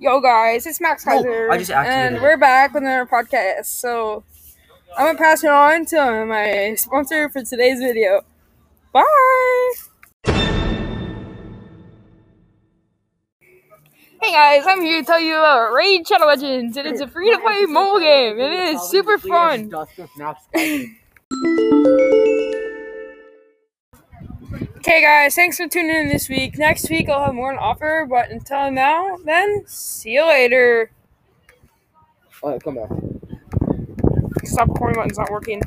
go, guys. It's Max oh, No, Kaiser. I just activated and we're back with another podcast. So I'm gonna pass it on to my sponsor for today's video. Bye. Hey guys, I'm here to tell you about Raid Shadow Legends. It is a free to play mobile game. It is super fun. Okay, guys, thanks for tuning in this week. Next week I'll have more on offer, but until now, then see you later. Alright, come back. Stop recording button's not working.